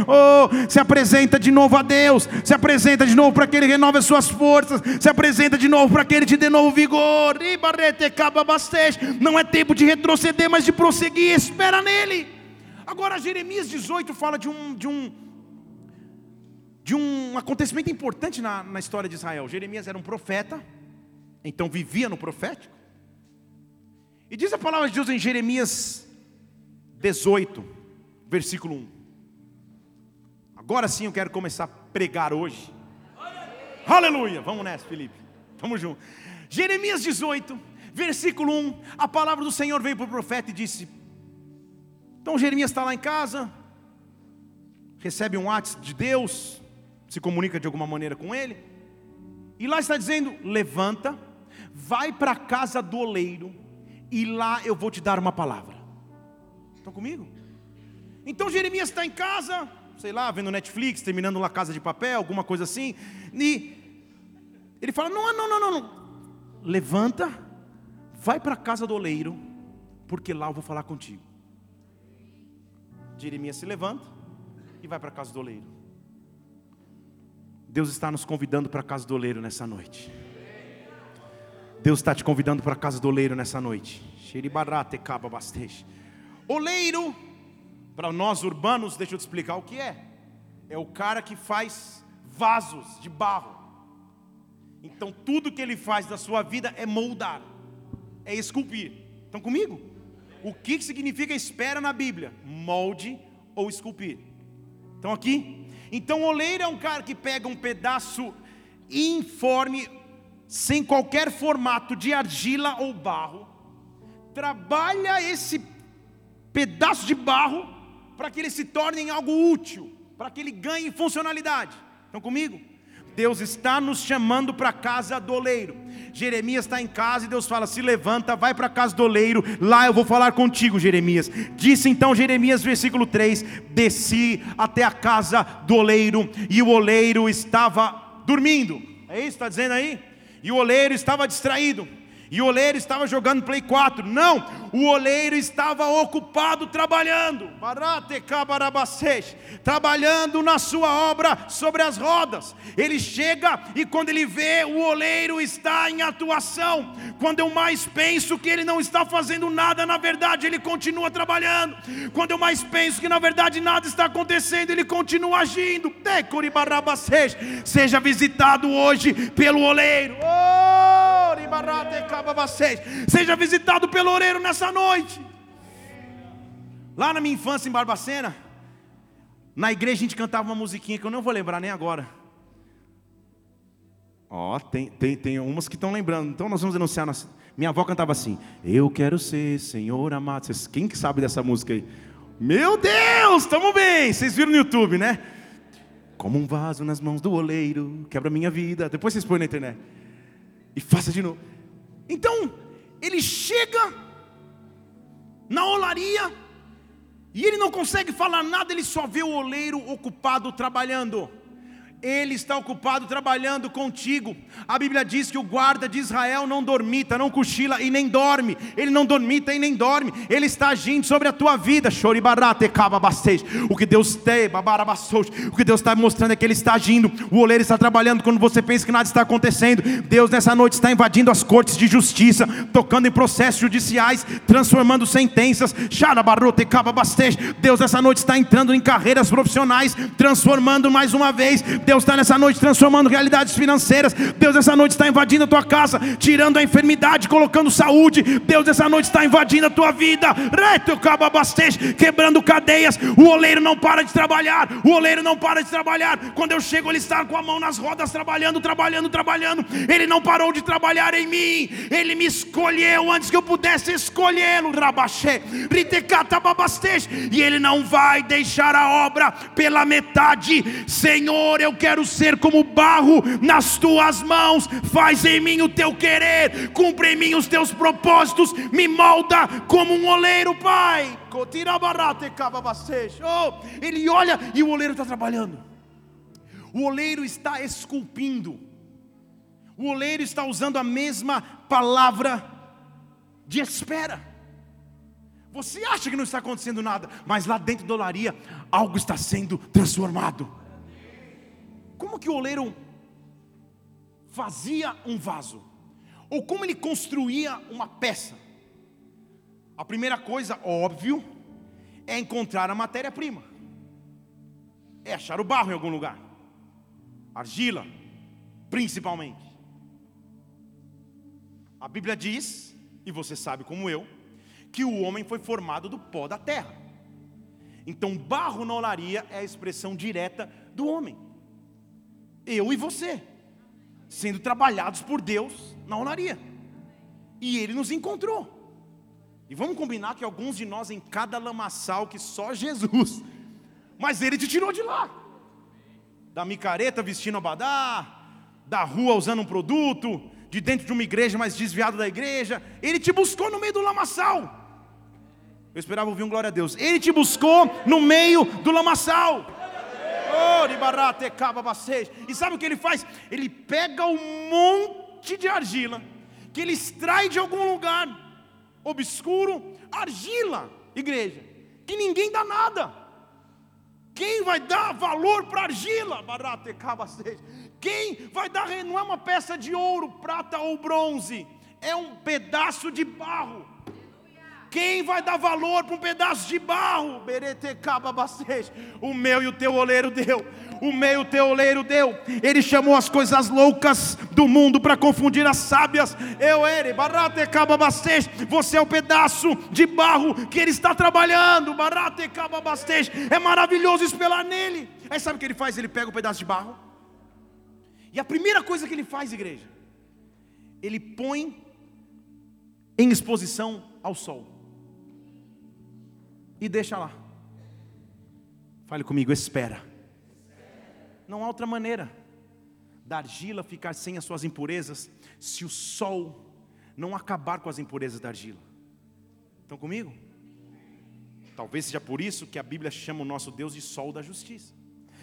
Oh, se apresenta de novo a Deus, se apresenta de novo para que ele renove as suas forças, se apresenta de novo para que ele te dê novo vigor. Não é tempo de retroceder, mas de prosseguir. Espera nele. Agora, Jeremias 18 fala de um, de um, de um acontecimento importante na, na história de Israel. Jeremias era um profeta, então vivia no profético. E diz a palavra de Deus em Jeremias 18, versículo 1. Agora sim eu quero começar a pregar hoje. Aleluia! Vamos nessa, Felipe. Vamos junto. Jeremias 18, versículo 1. A palavra do Senhor veio para o profeta e disse: então Jeremias está lá em casa, recebe um WhatsApp de Deus, se comunica de alguma maneira com ele, e lá está dizendo: levanta, vai para a casa do oleiro, e lá eu vou te dar uma palavra. Estão comigo? Então Jeremias está em casa, sei lá, vendo Netflix, terminando lá Casa de Papel, alguma coisa assim, e ele fala: não, não, não, não, não. levanta, vai para a casa do oleiro, porque lá eu vou falar contigo. Jeremias se levanta e vai para a casa do oleiro. Deus está nos convidando para a casa do oleiro nessa noite. Deus está te convidando para a casa do oleiro nessa noite. Oleiro, para nós urbanos, deixa eu te explicar o que é. É o cara que faz vasos de barro. Então tudo que ele faz da sua vida é moldar, é esculpir. Estão comigo? O que significa espera na Bíblia? Molde ou esculpir. Então aqui? Então oleiro é um cara que pega um pedaço informe, sem qualquer formato de argila ou barro, trabalha esse pedaço de barro para que ele se torne algo útil, para que ele ganhe funcionalidade. Estão comigo? Deus está nos chamando para a casa do oleiro. Jeremias está em casa e Deus fala: se levanta, vai para a casa do oleiro, lá eu vou falar contigo, Jeremias. Disse então Jeremias, versículo 3: Desci até a casa do oleiro, e o oleiro estava dormindo. É isso que está dizendo aí? E o oleiro estava distraído. E o oleiro estava jogando Play 4. Não, o oleiro estava ocupado trabalhando. Trabalhando na sua obra sobre as rodas. Ele chega e quando ele vê o oleiro está em atuação. Quando eu mais penso que ele não está fazendo nada, na verdade ele continua trabalhando. Quando eu mais penso que na verdade nada está acontecendo, ele continua agindo. Seja visitado hoje pelo oleiro. Seja visitado pelo oreiro nessa noite. Lá na minha infância em Barbacena, na igreja a gente cantava uma musiquinha que eu não vou lembrar nem agora. Ó, oh, tem, tem, tem umas que estão lembrando. Então nós vamos denunciar. Nossa... Minha avó cantava assim: Eu quero ser Senhor amado. Vocês, quem que sabe dessa música aí? Meu Deus, estamos bem. Vocês viram no YouTube, né? Como um vaso nas mãos do oleiro, quebra minha vida. Depois vocês põem na internet. E faça de novo. Então, ele chega na olaria e ele não consegue falar nada, ele só vê o oleiro ocupado trabalhando. Ele está ocupado trabalhando contigo. A Bíblia diz que o guarda de Israel não dormita, não cochila e nem dorme. Ele não dormita e nem dorme. Ele está agindo sobre a tua vida. O que Deus tem, o que Deus está mostrando é que Ele está agindo. O oleiro está trabalhando quando você pensa que nada está acontecendo. Deus nessa noite está invadindo as cortes de justiça, tocando em processos judiciais, transformando sentenças. Deus nessa noite está entrando em carreiras profissionais, transformando mais uma vez Deus está nessa noite transformando realidades financeiras. Deus nessa noite está invadindo a tua casa, tirando a enfermidade, colocando saúde. Deus nessa noite está invadindo a tua vida, quebrando cadeias. O oleiro não para de trabalhar. O oleiro não para de trabalhar. Quando eu chego, ele está com a mão nas rodas, trabalhando, trabalhando, trabalhando. Ele não parou de trabalhar em mim. Ele me escolheu antes que eu pudesse escolhê-lo. E ele não vai deixar a obra pela metade. Senhor, eu quero ser como barro nas tuas mãos, faz em mim o teu querer, cumpre em mim os teus propósitos, me molda como um oleiro, Pai. Oh, ele olha e o oleiro está trabalhando, o oleiro está esculpindo, o oleiro está usando a mesma palavra de espera. Você acha que não está acontecendo nada, mas lá dentro da olaria algo está sendo transformado. Como que o oleiro fazia um vaso? Ou como ele construía uma peça? A primeira coisa, óbvio, é encontrar a matéria-prima. É achar o barro em algum lugar. Argila, principalmente. A Bíblia diz, e você sabe como eu, que o homem foi formado do pó da terra. Então, barro na olaria é a expressão direta do homem eu e você, sendo trabalhados por Deus na olaria. E Ele nos encontrou. E vamos combinar que alguns de nós em cada lamaçal que só Jesus, mas Ele te tirou de lá. Da micareta vestindo abadá, da rua usando um produto, de dentro de uma igreja mais desviado da igreja, Ele te buscou no meio do lamaçal. Eu esperava ouvir um glória a Deus. Ele te buscou no meio do lamaçal. E sabe o que ele faz? Ele pega um monte de argila que ele extrai de algum lugar obscuro, argila, igreja, que ninguém dá nada. Quem vai dar valor para argila? Quem vai dar, não é uma peça de ouro, prata ou bronze, é um pedaço de barro quem vai dar valor para um pedaço de barro? O meu e o teu oleiro deu. O meu e o teu oleiro deu. Ele chamou as coisas loucas do mundo para confundir as sábias. Eu ere, Você é o pedaço de barro que ele está trabalhando. É maravilhoso esperar nele. Aí sabe o que ele faz? Ele pega o um pedaço de barro. E a primeira coisa que ele faz, igreja, ele põe em exposição ao sol e deixa lá. Fale comigo, espera. Não há outra maneira da argila ficar sem as suas impurezas se o sol não acabar com as impurezas da argila. Estão comigo? Talvez seja por isso que a Bíblia chama o nosso Deus de sol da justiça.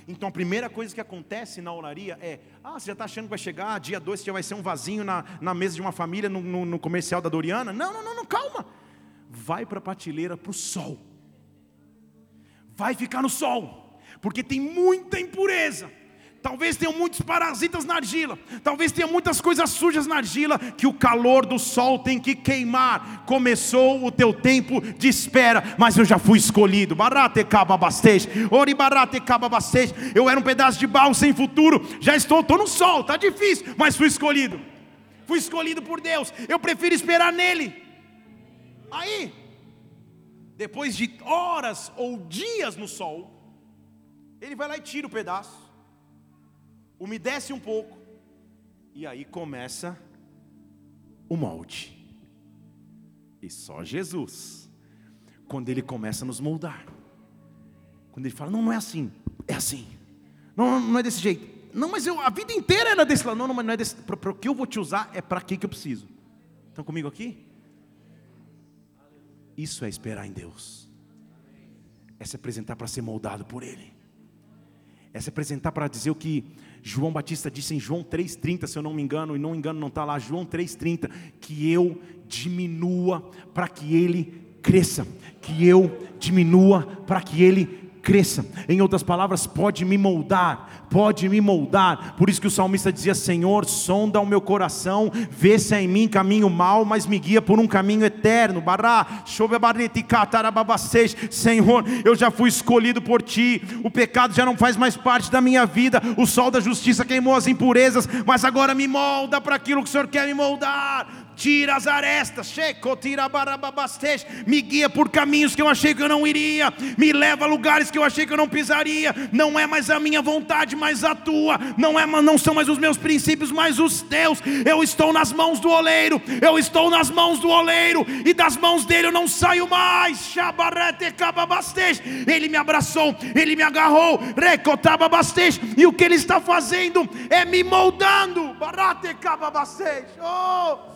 Então a primeira coisa que acontece na oraria é: ah, você já está achando que vai chegar, dia 2 você já vai ser um vasinho na, na mesa de uma família no, no, no comercial da Doriana? Não, não, não, não calma. Vai para a prateleira para o sol vai ficar no sol, porque tem muita impureza. Talvez tenham muitos parasitas na argila, talvez tenha muitas coisas sujas na argila que o calor do sol tem que queimar. Começou o teu tempo de espera, mas eu já fui escolhido. Barate cababastej, ori barate cababastej. Eu era um pedaço de barro sem futuro, já estou, estou no sol, está difícil, mas fui escolhido. Fui escolhido por Deus. Eu prefiro esperar nele. Aí, depois de horas ou dias no sol, ele vai lá e tira o pedaço, umedece um pouco, e aí começa o molde. E só Jesus, quando ele começa a nos moldar, quando ele fala, não, não é assim, é assim, não, não é desse jeito, não, mas eu, a vida inteira era desse lado, não, não, mas não é desse, para o que eu vou te usar é para que que eu preciso. Estão comigo aqui? Isso é esperar em Deus. É se apresentar para ser moldado por Ele. É se apresentar para dizer o que João Batista disse em João 3,30, se eu não me engano, e não me engano, não está lá, João 3,30, que eu diminua para que Ele cresça, que eu diminua para que Ele cresça. Em outras palavras, pode me moldar, pode me moldar. Por isso que o salmista dizia: Senhor, sonda o meu coração, vê se há em mim caminho mal, mas me guia por um caminho eterno. Bará, Senhor, eu já fui escolhido por ti, o pecado já não faz mais parte da minha vida, o sol da justiça queimou as impurezas, mas agora me molda para aquilo que o Senhor quer me moldar tira as arestas, me guia por caminhos que eu achei que eu não iria, me leva a lugares que eu achei que eu não pisaria. Não é mais a minha vontade, mas a tua. Não é, não são mais os meus princípios, mas os teus. Eu estou nas mãos do oleiro. Eu estou nas mãos do oleiro e das mãos dele eu não saio mais. Ele me abraçou, ele me agarrou, e o que ele está fazendo é me moldando. Oh!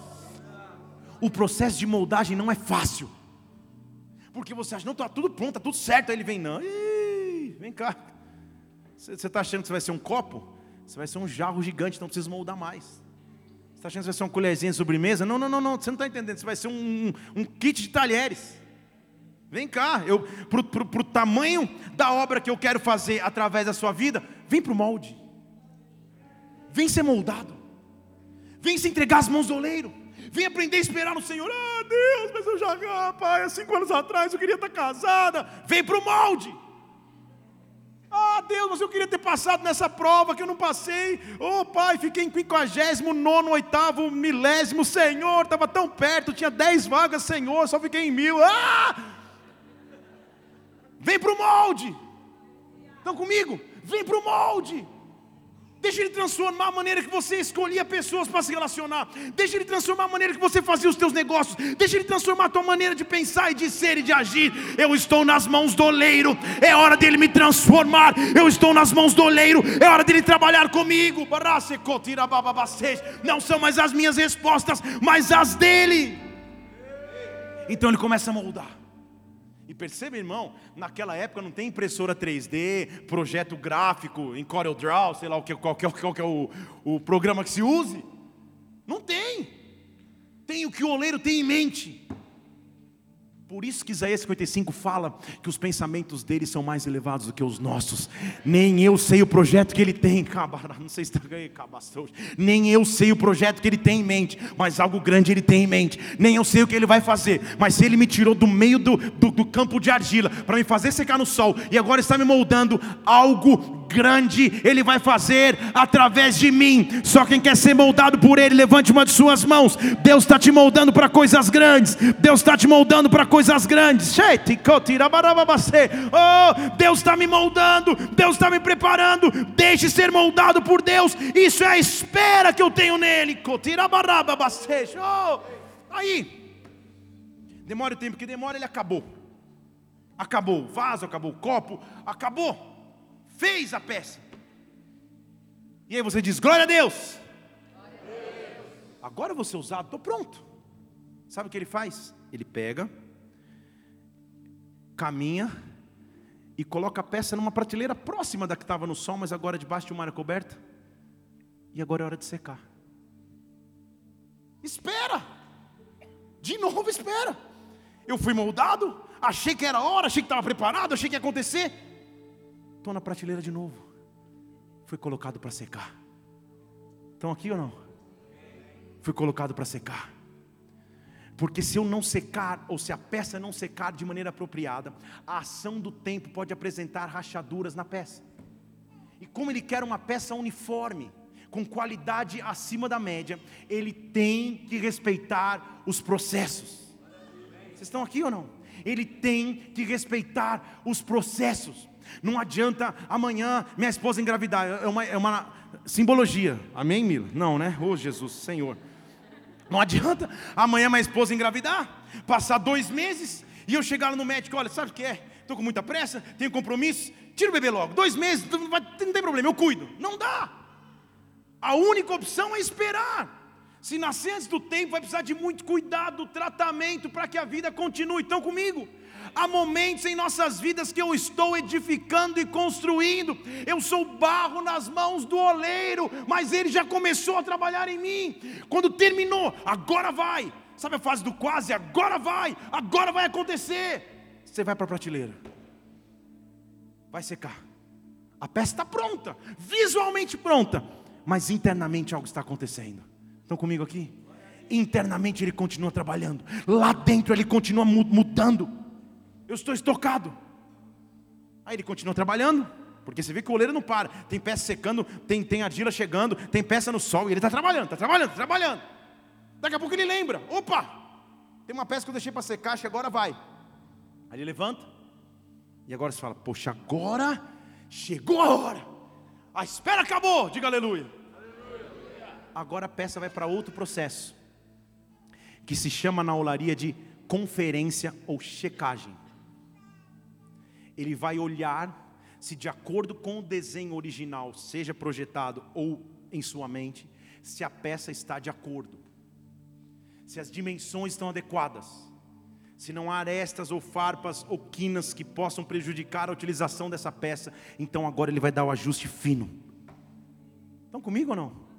O processo de moldagem não é fácil. Porque você acha, não, está tudo pronto, está tudo certo. Aí ele vem, não, Ih, vem cá. Você está achando que você vai ser um copo? Você vai ser um jarro gigante, não precisa moldar mais. Você está achando que você vai ser uma colherzinha de sobremesa? Não, não, não, não, você não está entendendo. Você vai ser um, um, kit de talheres. Vem cá, para o tamanho da obra que eu quero fazer através da sua vida, vem para o molde. Vem ser moldado. Vem se entregar às mãos do oleiro. Vem aprender a esperar no Senhor. Ah, Deus, mas eu já, ah, pai, há cinco anos atrás eu queria estar casada. Vem para o molde. Ah, Deus, mas eu queria ter passado nessa prova que eu não passei. Oh, pai, fiquei em 59, oitavo, milésimo. Senhor, estava tão perto, tinha dez vagas, Senhor, só fiquei em mil. Ah! Vem para o molde. Estão comigo? Vem para o molde. Deixa Ele transformar a maneira que você escolhia pessoas para se relacionar. Deixa Ele transformar a maneira que você fazia os teus negócios. Deixa Ele transformar a tua maneira de pensar e de ser e de agir. Eu estou nas mãos do oleiro. É hora dele me transformar. Eu estou nas mãos do oleiro. É hora dele trabalhar comigo. Não são mais as minhas respostas, mas as dele. Então ele começa a moldar. E perceba, irmão, naquela época não tem impressora 3D, projeto gráfico em CorelDRAW, sei lá o que, qual, qual, qual que é o, o programa que se use. Não tem. Tem o que o oleiro tem em mente. Por isso que Isaías 55 fala que os pensamentos dele são mais elevados do que os nossos. Nem eu sei o projeto que ele tem, não sei se está Nem eu sei o projeto que ele tem em mente, mas algo grande ele tem em mente. Nem eu sei o que ele vai fazer, mas se ele me tirou do meio do, do, do campo de argila para me fazer secar no sol e agora está me moldando, algo grande Ele vai fazer através de mim. Só quem quer ser moldado por Ele, levante uma de suas mãos. Deus está te moldando para coisas grandes. Deus está te moldando para coisas grandes. Oh, Deus está me moldando. Deus está me preparando. Deixe ser moldado por Deus. Isso é a espera que eu tenho nele. Oh, aí, demora o tempo que demora, ele acabou. Acabou o vaso, acabou o copo, acabou fez a peça. E aí você diz: Glória a Deus. Glória a Deus. Agora eu vou ser usado, estou pronto. Sabe o que ele faz? Ele pega, caminha e coloca a peça numa prateleira próxima da que estava no sol, mas agora debaixo de uma área coberta. E agora é hora de secar. Espera. De novo espera. Eu fui moldado, achei que era hora, achei que estava preparado, achei que ia acontecer. Estou na prateleira de novo. Fui colocado para secar. Estão aqui ou não? Fui colocado para secar. Porque se eu não secar, ou se a peça não secar de maneira apropriada, a ação do tempo pode apresentar rachaduras na peça. E como ele quer uma peça uniforme, com qualidade acima da média, ele tem que respeitar os processos. Vocês estão aqui ou não? Ele tem que respeitar os processos. Não adianta amanhã minha esposa engravidar. É uma, é uma simbologia. Amém, Mila? Não, né? Oh, Jesus, Senhor. Não adianta amanhã minha esposa engravidar, passar dois meses e eu chegar lá no médico, olha, sabe o que é? Estou com muita pressa, tenho compromisso, tira o bebê logo. Dois meses, não, tem problema, eu cuido. Não dá. A única opção é esperar. Se nascer antes do tempo, vai precisar de muito cuidado, tratamento para que a vida continue. Estão comigo? Há momentos em nossas vidas que eu estou edificando e construindo. Eu sou barro nas mãos do oleiro, mas ele já começou a trabalhar em mim. Quando terminou, agora vai. Sabe a fase do quase? Agora vai, agora vai acontecer. Você vai para a prateleira, vai secar. A peça está pronta, visualmente pronta, mas internamente algo está acontecendo. Estão comigo aqui? Internamente ele continua trabalhando, lá dentro ele continua mudando eu estou estocado. Aí ele continua trabalhando, porque você vê que o oleiro não para. Tem peça secando, tem, tem argila chegando, tem peça no sol, e ele está trabalhando, está trabalhando, está trabalhando. Daqui a pouco ele lembra: opa, tem uma peça que eu deixei para secar, acho que agora vai. Aí ele levanta, e agora você fala: poxa, agora chegou a hora, a espera acabou, diga aleluia. Agora a peça vai para outro processo, que se chama na olaria de conferência ou checagem ele vai olhar se de acordo com o desenho original, seja projetado ou em sua mente, se a peça está de acordo, se as dimensões estão adequadas, se não há arestas ou farpas ou quinas que possam prejudicar a utilização dessa peça, então agora ele vai dar o ajuste fino. Estão comigo ou não?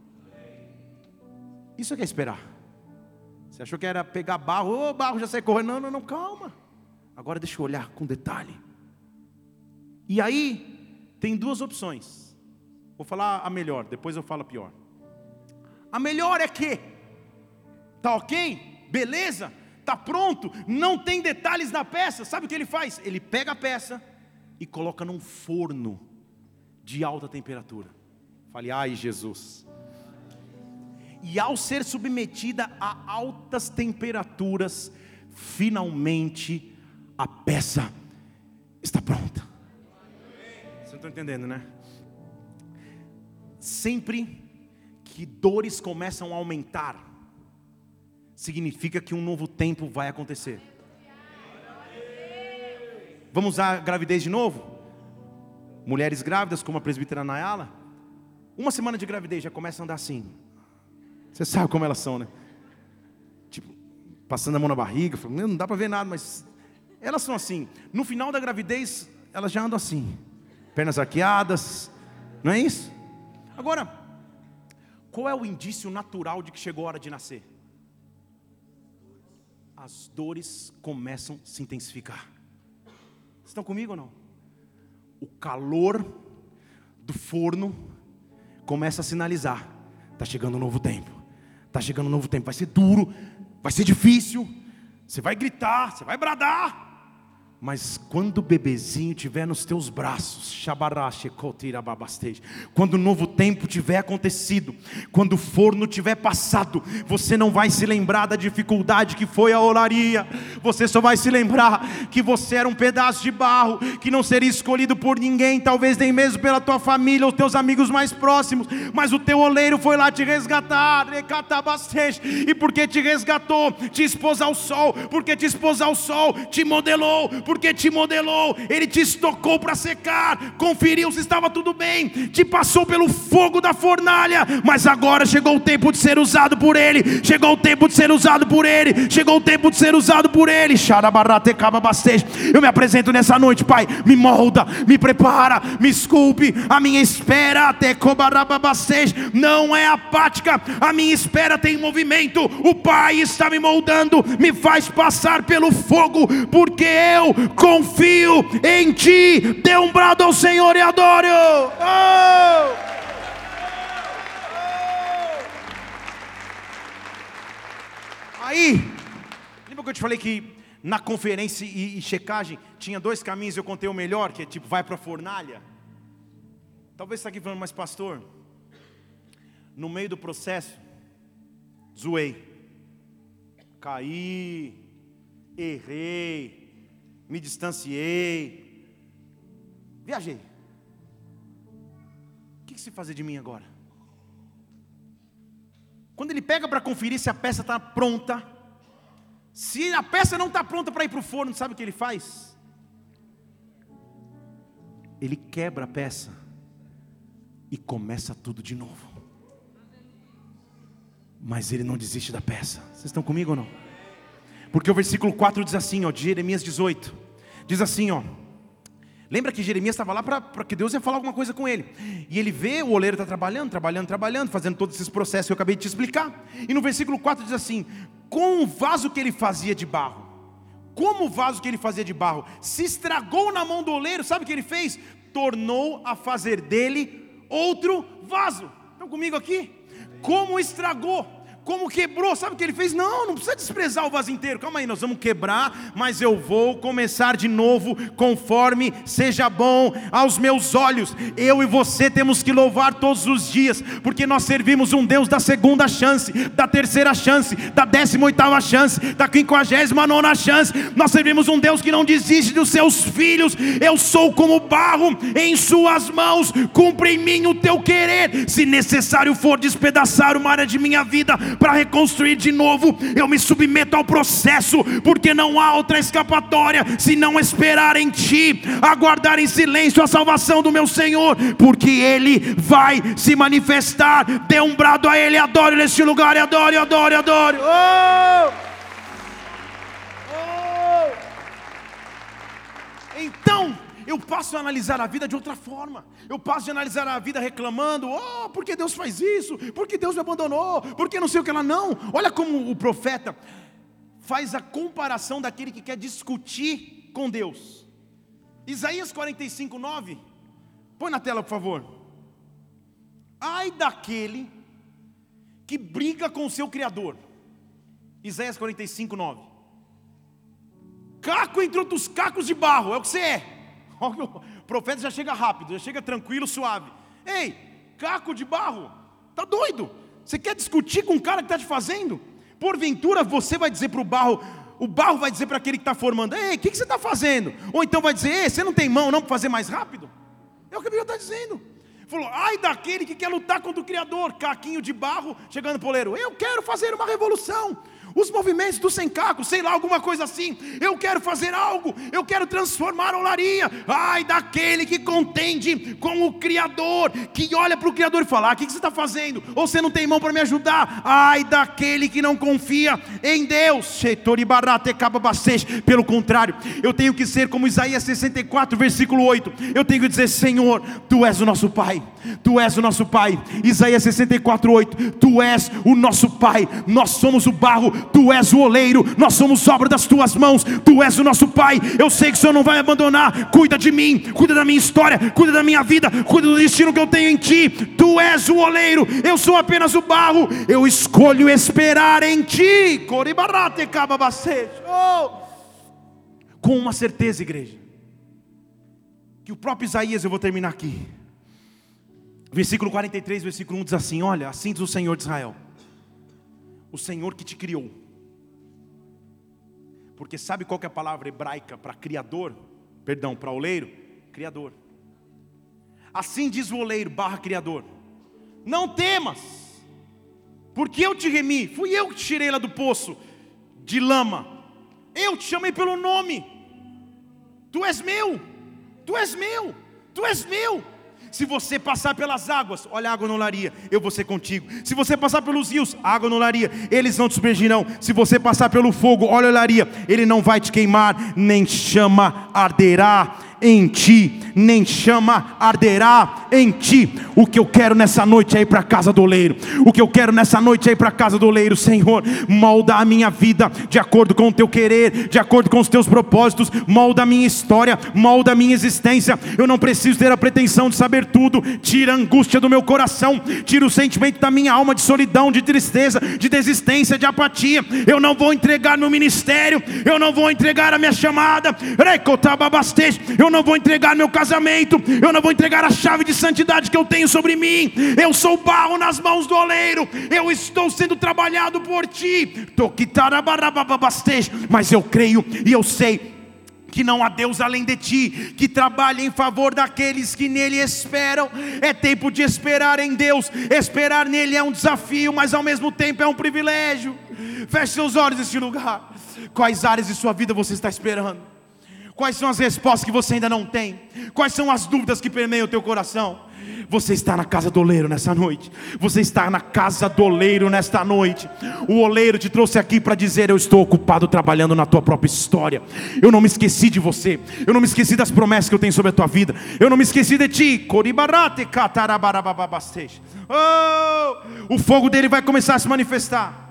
Isso é que é esperar. Você achou que era pegar barro, ô oh, barro já sai correndo. Não, não, não, calma. Agora deixa eu olhar com detalhe. E aí, tem duas opções. Vou falar a melhor, depois eu falo a pior. A melhor é que, tá ok? Beleza? Tá pronto? Não tem detalhes na peça. Sabe o que ele faz? Ele pega a peça e coloca num forno de alta temperatura. Fale, ai Jesus. E ao ser submetida a altas temperaturas, finalmente a peça está pronta estão entendendo, né? Sempre que dores começam a aumentar, significa que um novo tempo vai acontecer. Vamos usar a gravidez de novo? Mulheres grávidas, como a presbítera Nayala, uma semana de gravidez já começa a andar assim. Você sabe como elas são, né? Tipo, passando a mão na barriga, não dá para ver nada, mas elas são assim. No final da gravidez, elas já andam assim pernas arqueadas, não é isso? Agora, qual é o indício natural de que chegou a hora de nascer? As dores começam a se intensificar. Estão comigo ou não? O calor do forno começa a sinalizar: está chegando um novo tempo, está chegando um novo tempo, vai ser duro, vai ser difícil, você vai gritar, você vai bradar, Mas quando o bebezinho estiver nos teus braços, quando o novo tempo tiver acontecido, quando o forno tiver passado, você não vai se lembrar da dificuldade que foi a olaria, você só vai se lembrar que você era um pedaço de barro, que não seria escolhido por ninguém, talvez nem mesmo pela tua família ou teus amigos mais próximos, mas o teu oleiro foi lá te resgatar, e porque te resgatou, te expôs ao sol, porque te expôs ao sol, te modelou, porque te modelou, Ele te estocou para secar, conferiu se estava tudo bem, te passou pelo fogo da fornalha, mas agora chegou o tempo de ser usado por Ele, chegou o tempo de ser usado por Ele, chegou o tempo de ser usado por Ele. Eu me apresento nessa noite, Pai, me molda, me prepara, me esculpe, a minha espera até não é apática, a minha espera tem movimento, o Pai está me moldando, me faz passar pelo fogo, porque eu confio em ti. Dê um brado ao Senhor e adore. Oh! Aí, lembra que eu te falei que na conferência e, e checagem tinha dois caminhos, eu contei o melhor, que é tipo, vai para a fornalha. Talvez você está aqui falando, mas pastor, no meio do processo, zoei, caí, errei, me distanciei, viajei. O que, que se fazer de mim agora? Quando ele pega para conferir se a peça está pronta, se a peça não está pronta para ir para o forno, sabe o que ele faz? Ele quebra a peça e começa tudo de novo. Mas ele não desiste da peça. Vocês estão comigo ou não? Porque o versículo 4 diz assim, ó, de Jeremias 18. Diz assim, ó. Lembra que Jeremias estava lá para que Deus ia falar alguma coisa com ele. E ele vê o oleiro está trabalhando, trabalhando, trabalhando, fazendo todos esses processos que eu acabei de te explicar. E no versículo 4 diz assim: Com o vaso que ele fazia de barro, como o vaso que ele fazia de barro se estragou na mão do oleiro, sabe o que ele fez? Tornou a fazer dele outro vaso. Estão comigo aqui? Como estragou? Como quebrou, sabe o que ele fez? Não, não precisa desprezar o vaso inteiro. Calma aí, nós vamos quebrar, mas eu vou começar de novo, conforme seja bom aos meus olhos. Eu e você temos que louvar todos os dias, porque nós servimos um Deus da segunda chance, da terceira chance, da décima oitava chance, da quinquagésima nona chance. Nós servimos um Deus que não desiste dos seus filhos. Eu sou como barro em suas mãos, cumpre em mim o teu querer. Se necessário for despedaçar uma área de minha vida, para reconstruir de novo, eu me submeto ao processo, porque não há outra escapatória se não esperar em Ti, aguardar em silêncio a salvação do meu Senhor, porque Ele vai se manifestar. Dê um brado a Ele, adore neste lugar, adore, adore, adore. Oh! Oh! Então, eu passo a analisar a vida de outra forma. Eu passo a analisar a vida reclamando: oh, por que Deus faz isso? Por que Deus me abandonou? Por que não sei o que ela não? Olha como o profeta faz a comparação daquele que quer discutir com Deus. Isaías 45, 9. Põe na tela, por favor. Ai daquele que briga com o seu Criador. Isaías 45, 9. Caco entre outros cacos de barro, é o que você é. O profeta já chega rápido, já chega tranquilo, suave. Ei, caco de barro, tá doido? Você quer discutir com o cara que está te fazendo? Porventura você vai dizer para o barro, o barro vai dizer para aquele que está formando: Ei, o que, que, você está fazendo? Ou então vai dizer: Ei, você não tem mão não para fazer mais rápido? É o que a Bíblia está dizendo. Falou, ai daquele que quer lutar contra o Criador, caquinho de barro, chegando poleiro. Eu quero fazer uma revolução os movimentos do sem caco, sei lá, alguma coisa assim. Eu quero fazer algo, eu quero transformar a olaria. Ai, daquele que contende com o Criador, que olha para o Criador e fala: ah, O que, você está fazendo? Ou você não tem mão para me ajudar? Ai, daquele que não confia em Deus. Pelo contrário, eu tenho que ser como Isaías 64, versículo 8. Eu tenho que dizer: Senhor, tu és o nosso Pai, tu és o nosso Pai. Isaías 64, 8. Tu és o nosso Pai, nós somos o barro Tu és o oleiro, nós somos obra das tuas mãos, Tu és o nosso Pai. Eu sei que o Senhor não vai abandonar. Cuida de mim, cuida da minha história, cuida da minha vida, cuida do destino que eu tenho em Ti. Tu és o oleiro, eu sou apenas o barro. Eu escolho esperar em Ti. Oh. com uma certeza, igreja, que o próprio Isaías, eu vou terminar aqui, versículo 43, versículo 1 diz assim: Olha, assim diz o Senhor de Israel, o Senhor que te criou, porque sabe qual é a palavra hebraica para criador? Perdão, para oleiro? Criador. Assim diz o oleiro barra criador: Não temas, porque eu te remi, fui eu que te tirei lá do poço de lama, eu te chamei pelo nome, tu és meu, tu és meu, tu és meu. Se você passar pelas águas, olha água não laria, eu vou ser contigo. Se você passar pelos rios, água não laria, eles não te submergirão. Se você passar pelo fogo, olha laria, ele não vai te queimar, nem chama arderá em ti, nem chama arderá em ti. O que eu quero nessa noite é ir para a casa do oleiro. O que eu quero nessa noite é ir para a casa do oleiro, Senhor. Molda a minha vida de acordo com o teu querer, de acordo com os teus propósitos. Molda a minha história, molda a minha existência. Eu não preciso ter a pretensão de saber tudo. Tira a angústia do meu coração, tira o sentimento da minha alma de solidão, de tristeza, de desistência, de apatia. Eu não vou entregar meu ministério, eu não vou entregar a minha chamada. Eu eu não vou entregar meu casamento, eu não vou entregar a chave de santidade que eu tenho sobre mim. Eu sou barro nas mãos do oleiro, eu estou sendo trabalhado por ti. Mas eu creio e eu sei que não há Deus além de ti, que trabalha em favor daqueles que nele esperam. É tempo de esperar em Deus. Esperar nele é um desafio, mas ao mesmo tempo é um privilégio. Feche seus olhos neste lugar. Quais áreas de sua vida você está esperando? Quais são as respostas que você ainda não tem? Quais são as dúvidas que permeiam o teu coração? Você está na casa do oleiro nessa noite. Você está na casa do oleiro nesta noite. O oleiro te trouxe aqui para dizer: Eu estou ocupado trabalhando na tua própria história. Eu não me esqueci de você. Eu não me esqueci das promessas que eu tenho sobre a tua vida. Eu não me esqueci de ti. Oh, o fogo dele vai começar a se manifestar.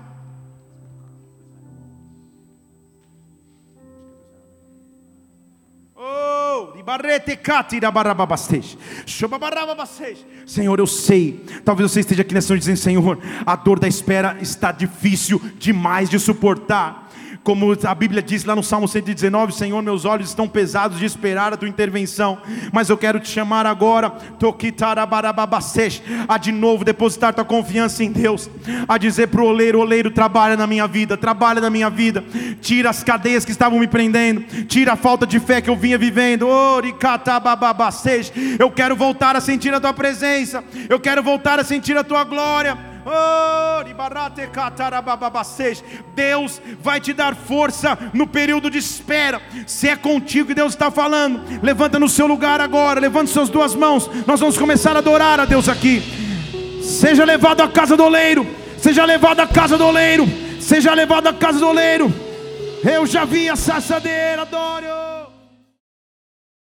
Senhor, eu sei, talvez você esteja aqui nessa noite dizendo: Senhor, a dor da espera está difícil demais de suportar como a Bíblia diz lá no Salmo 119: Senhor, meus olhos estão pesados de esperar a tua intervenção, mas eu quero te chamar agora, a de novo depositar tua confiança em Deus, a dizer para o oleiro: oleiro, trabalha na minha vida, trabalha na minha vida, tira as cadeias que estavam me prendendo, tira a falta de fé que eu vinha vivendo, eu quero voltar a sentir a tua presença, eu quero voltar a sentir a tua glória. Deus vai te dar força no período de espera. Se é contigo que Deus está falando, levanta no seu lugar agora, levanta suas duas mãos. Nós vamos começar a adorar a Deus aqui. Seja levado à casa do oleiro, seja levado à casa do oleiro, seja levado à casa do oleiro. Eu já vi a saçadeira, adoro.